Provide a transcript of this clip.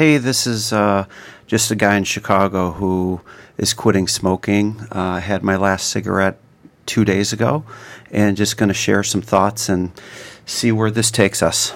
hey, this is uh, just a guy in Chicago who is quitting smoking. Uh, I had my last cigarette two days ago, and just going to share some thoughts and see where this takes us.